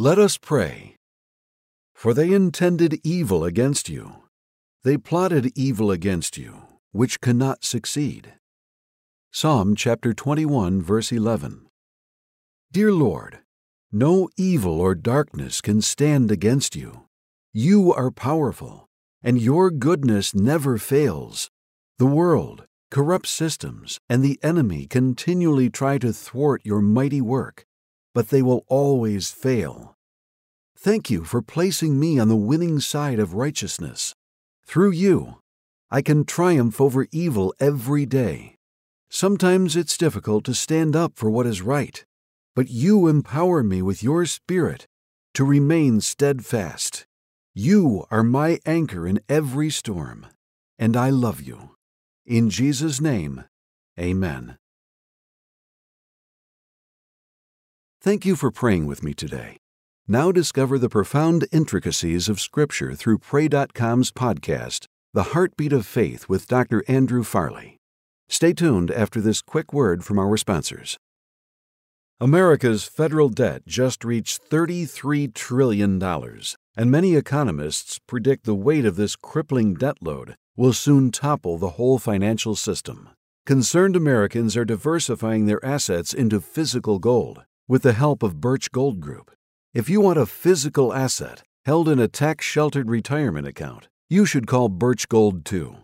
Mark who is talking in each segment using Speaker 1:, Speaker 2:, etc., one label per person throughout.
Speaker 1: Let us pray. For they intended evil against you. They plotted evil against you, which cannot succeed. Psalm chapter 21, verse 11. Dear Lord, no evil or darkness can stand against you. You are powerful, and your goodness never fails. The world, corrupt systems, and the enemy continually try to thwart your mighty work, but they will always fail. Thank you for placing me on the winning side of righteousness. Through you, I can triumph over evil every day. Sometimes it's difficult to stand up for what is right, but you empower me with your Spirit to remain steadfast. You are my anchor in every storm, and I love you. In Jesus' name, amen. Thank you for praying with me today. Now discover the profound intricacies of Scripture through Pray.com's podcast, The Heartbeat of Faith with Dr. Andrew Farley. Stay tuned after this quick word from our sponsors. America's federal debt just reached $33 trillion, and many economists predict the weight of this crippling debt load will soon topple the whole financial system. Concerned Americans are diversifying their assets into physical gold with the help of Birch Gold Group. If you want a physical asset held in a tax sheltered retirement account, you should call Birch Gold too.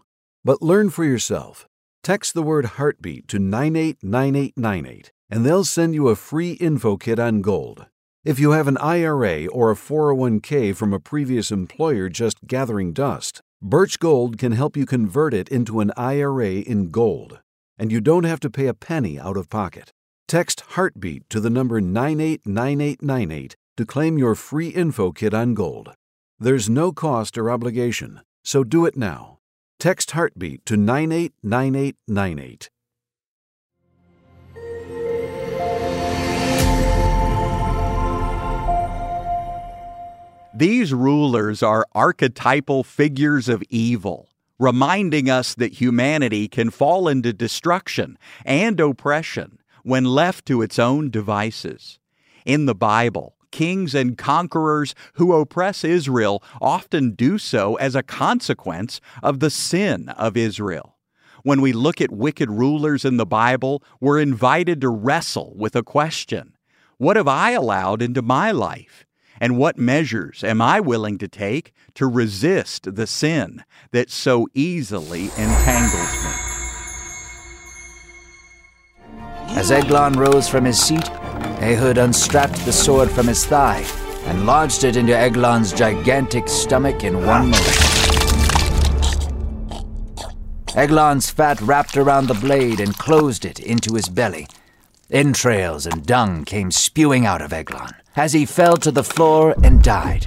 Speaker 1: But learn for yourself. Text the word heartbeat to 989898 and they'll send you a free info kit on gold. If you have an IRA or a 401k from a previous employer just gathering dust, Birch Gold can help you convert it into an IRA in gold, and you don't have to pay a penny out of pocket. Text Heartbeat to the number 989898 to claim your free info kit on gold. There's no cost or obligation, so do it now. Text Heartbeat to 989898.
Speaker 2: These rulers are archetypal figures of evil, reminding us that humanity can fall into destruction and oppression when left to its own devices. In the Bible, kings and conquerors who oppress Israel often do so as a consequence of the sin of Israel. When we look at wicked rulers in the Bible, we're invited to wrestle with a question What have I allowed into my life? And what measures am I willing to take to resist the sin that so easily entangles me?
Speaker 3: As Eglon rose from his seat, Ehud unstrapped the sword from his thigh and lodged it into Eglon's gigantic stomach in one motion. Eglon's fat wrapped around the blade and closed it into his belly. Entrails and dung came spewing out of Eglon as he fell to the floor and died.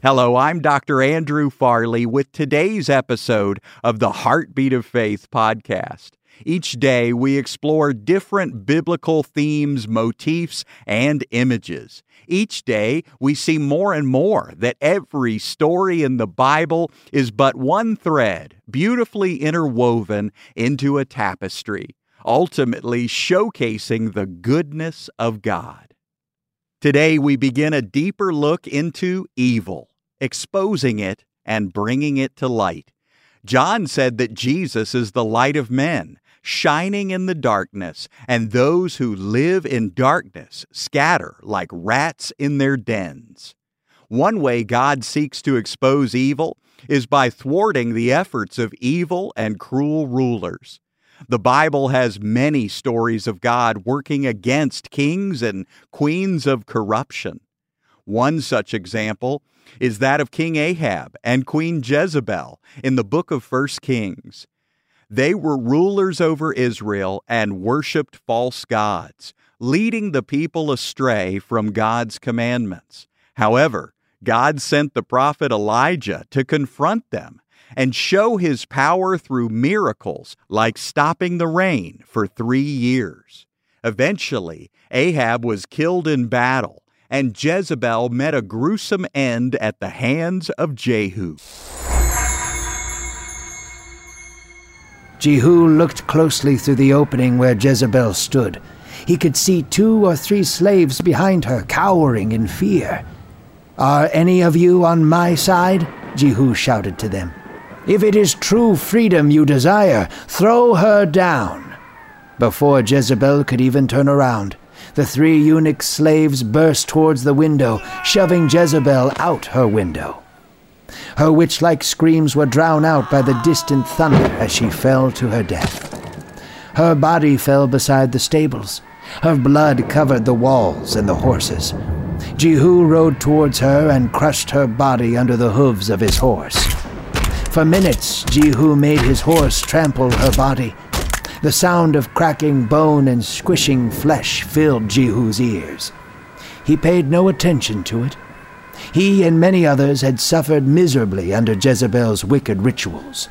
Speaker 2: Hello, I'm Dr. Andrew Farley with today's episode of the Heartbeat of Faith podcast. Each day, we explore different biblical themes, motifs, and images. Each day, we see more and more that every story in the Bible is but one thread, beautifully interwoven into a tapestry, ultimately showcasing the goodness of God. Today, we begin a deeper look into evil, exposing it and bringing it to light. John said that Jesus is the light of men shining in the darkness, and those who live in darkness scatter like rats in their dens. One way God seeks to expose evil is by thwarting the efforts of evil and cruel rulers. The Bible has many stories of God working against kings and queens of corruption. One such example is that of King Ahab and Queen Jezebel in the book of 1 Kings. They were rulers over Israel and worshiped false gods, leading the people astray from God's commandments. However, God sent the prophet Elijah to confront them and show his power through miracles like stopping the rain for three years. Eventually, Ahab was killed in battle, and Jezebel met a gruesome end at the hands of Jehu.
Speaker 3: Jehu looked closely through the opening where Jezebel stood.
Speaker 4: He could see two or three slaves behind her, cowering in fear. Are any of you on my side? Jehu shouted to them. If it is true freedom you desire, throw her down. Before Jezebel could even turn around, the three eunuch slaves burst towards the window, shoving Jezebel out her window. Her witch like screams were drowned out by the distant thunder as she fell to her death. Her body fell beside the stables. Her blood covered the walls and the horses. Jehu rode towards her and crushed her body under the hooves of his horse. For minutes, Jehu made his horse trample her body. The sound of cracking bone and squishing flesh filled Jehu's ears. He paid no attention to it. He and many others had suffered miserably under Jezebel's wicked rituals.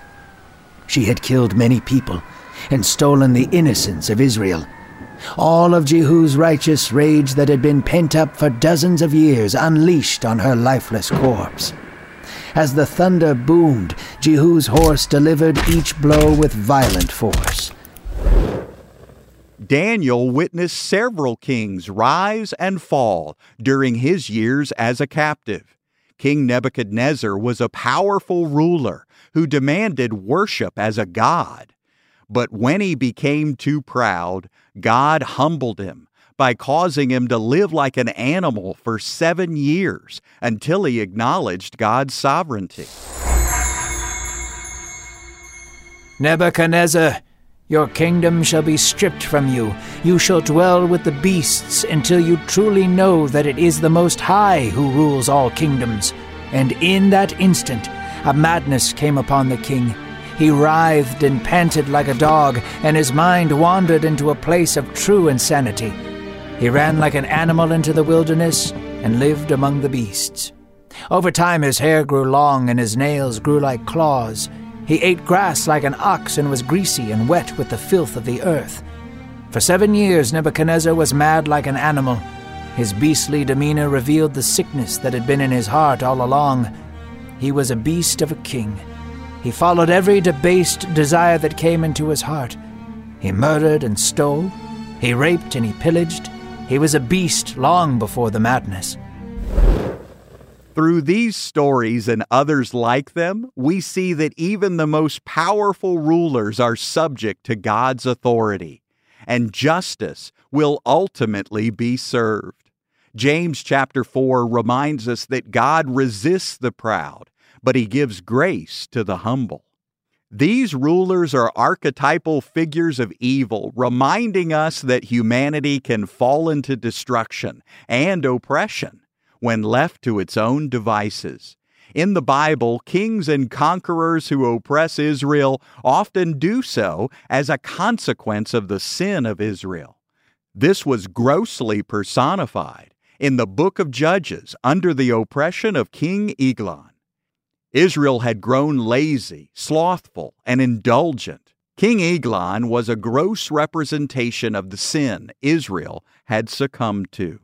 Speaker 4: She had killed many people and stolen the innocence of Israel. All of Jehu's righteous rage that had been pent up for dozens of years unleashed on her lifeless corpse. As the thunder boomed, Jehu's horse delivered each blow with violent force.
Speaker 2: Daniel witnessed several kings rise and fall during his years as a captive. King Nebuchadnezzar was a powerful ruler who demanded worship as a god. But when he became too proud, God humbled him by causing him to live like an animal for seven years until he acknowledged God's sovereignty.
Speaker 3: Nebuchadnezzar, your kingdom shall be stripped from you. You shall dwell with the beasts until you truly know that it is the Most High who rules all kingdoms. And in that instant, a madness came upon the king. He writhed and panted like a dog, and his mind wandered into a place of true insanity. He ran like an animal into the wilderness and lived among the beasts. Over time, his hair grew long and his nails grew like claws. He ate grass like an ox and was greasy and wet with the filth of the earth. For seven years, Nebuchadnezzar was mad like an animal. His beastly demeanor revealed the sickness that had been in his heart all along. He was a beast of a king. He followed every debased desire that came into his heart. He murdered and stole. He raped and he pillaged. He was a beast long before the madness.
Speaker 2: Through these stories and others like them, we see that even the most powerful rulers are subject to God's authority, and justice will ultimately be served. James chapter 4 reminds us that God resists the proud, but he gives grace to the humble. These rulers are archetypal figures of evil, reminding us that humanity can fall into destruction and oppression when left to its own devices. In the Bible, kings and conquerors who oppress Israel often do so as a consequence of the sin of Israel. This was grossly personified in the book of Judges under the oppression of King Eglon. Israel had grown lazy, slothful, and indulgent. King Eglon was a gross representation of the sin Israel had succumbed to.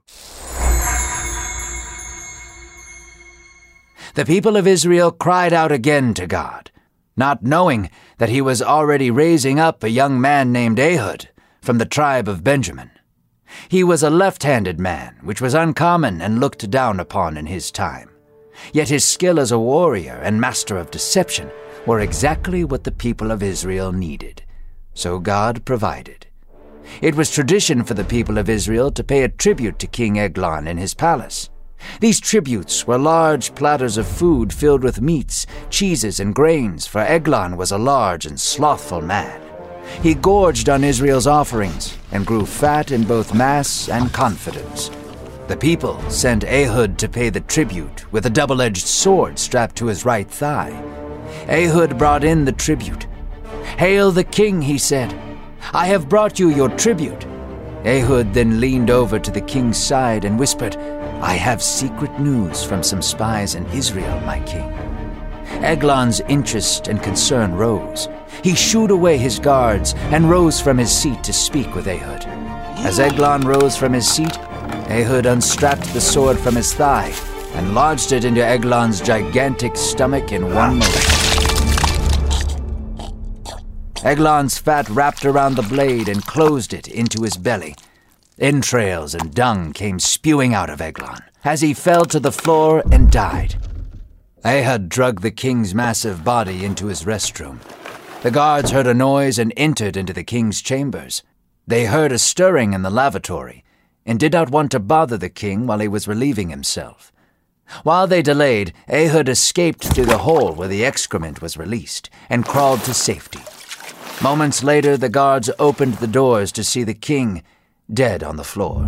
Speaker 3: The people of Israel cried out again to God, not knowing that he was already raising up a young man named Ehud from the tribe of Benjamin. He was a left handed man, which was uncommon and looked down upon in his time. Yet his skill as a warrior and master of deception were exactly what the people of Israel needed. So God provided. It was tradition for the people of Israel to pay a tribute to King Eglon in his palace. These tributes were large platters of food filled with meats, cheeses, and grains, for Eglon was a large and slothful man. He gorged on Israel's offerings and grew fat in both mass and confidence. The people sent Ehud to pay the tribute with a double edged sword strapped to his right thigh. Ehud brought in the tribute. Hail the king, he said. I have brought you your tribute. Ehud then leaned over to the king's side and whispered, I have secret news from some spies in Israel, my king. Eglon's interest and concern rose. He shooed away his guards and rose from his seat to speak with Ehud. As Eglon rose from his seat, Ehud unstrapped the sword from his thigh and lodged it into Eglon's gigantic stomach in one motion. Eglon's fat wrapped around the blade and closed it into his belly. Entrails and dung came spewing out of Eglon as he fell to the floor and died. Ehud dragged the king's massive body into his restroom. The guards heard a noise and entered into the king's chambers. They heard a stirring in the lavatory and did not want to bother the king while he was relieving himself. While they delayed, Ehud escaped through the hole where the excrement was released and crawled to safety. Moments later, the guards opened the doors to see the king dead on the floor.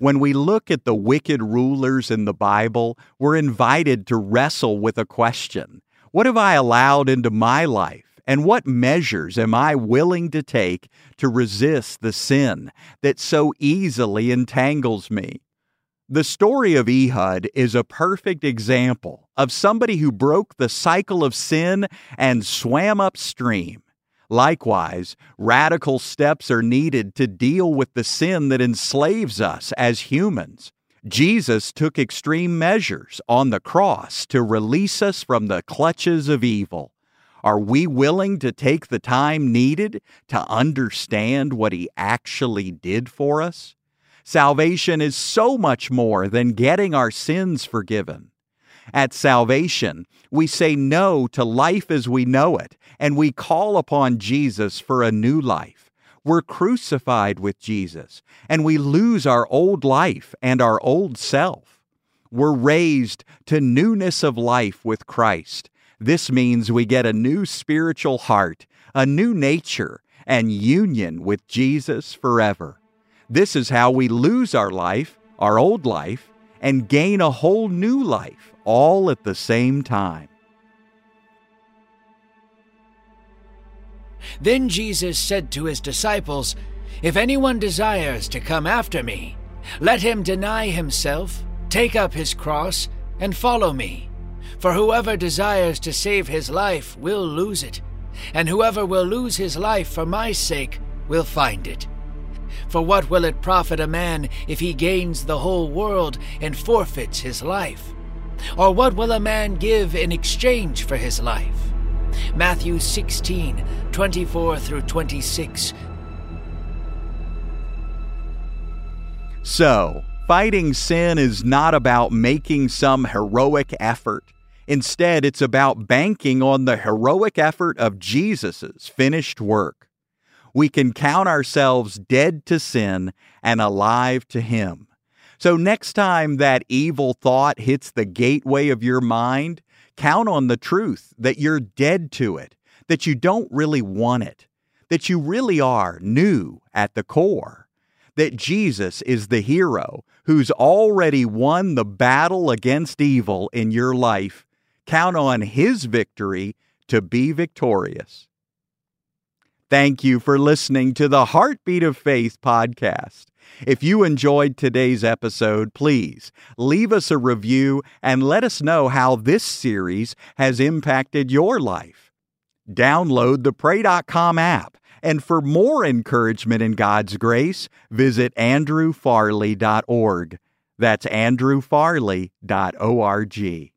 Speaker 2: When we look at the wicked rulers in the Bible, we're invited to wrestle with a question What have I allowed into my life? And what measures am I willing to take to resist the sin that so easily entangles me? The story of Ehud is a perfect example of somebody who broke the cycle of sin and swam upstream. Likewise, radical steps are needed to deal with the sin that enslaves us as humans. Jesus took extreme measures on the cross to release us from the clutches of evil. Are we willing to take the time needed to understand what He actually did for us? Salvation is so much more than getting our sins forgiven. At salvation, we say no to life as we know it, and we call upon Jesus for a new life. We're crucified with Jesus, and we lose our old life and our old self. We're raised to newness of life with Christ, this means we get a new spiritual heart, a new nature, and union with Jesus forever. This is how we lose our life, our old life, and gain a whole new life all at the same time.
Speaker 4: Then Jesus said to his disciples, If anyone desires to come after me, let him deny himself, take up his cross, and follow me. For whoever desires to save his life will lose it, and whoever will lose his life for my sake will find it. For what will it profit a man if he gains the whole world and forfeits his life? Or what will a man give in exchange for his life? Matthew 16, 24 through 26.
Speaker 2: So, fighting sin is not about making some heroic effort. Instead, it's about banking on the heroic effort of Jesus' finished work. We can count ourselves dead to sin and alive to Him. So, next time that evil thought hits the gateway of your mind, count on the truth that you're dead to it, that you don't really want it, that you really are new at the core, that Jesus is the hero who's already won the battle against evil in your life Count on His victory to be victorious. Thank you for listening to the Heartbeat of Faith podcast. If you enjoyed today's episode, please leave us a review and let us know how this series has impacted your life. Download the Pray.com app, and for more encouragement in God's grace, visit andrewfarley.org. That's andrewfarley.org.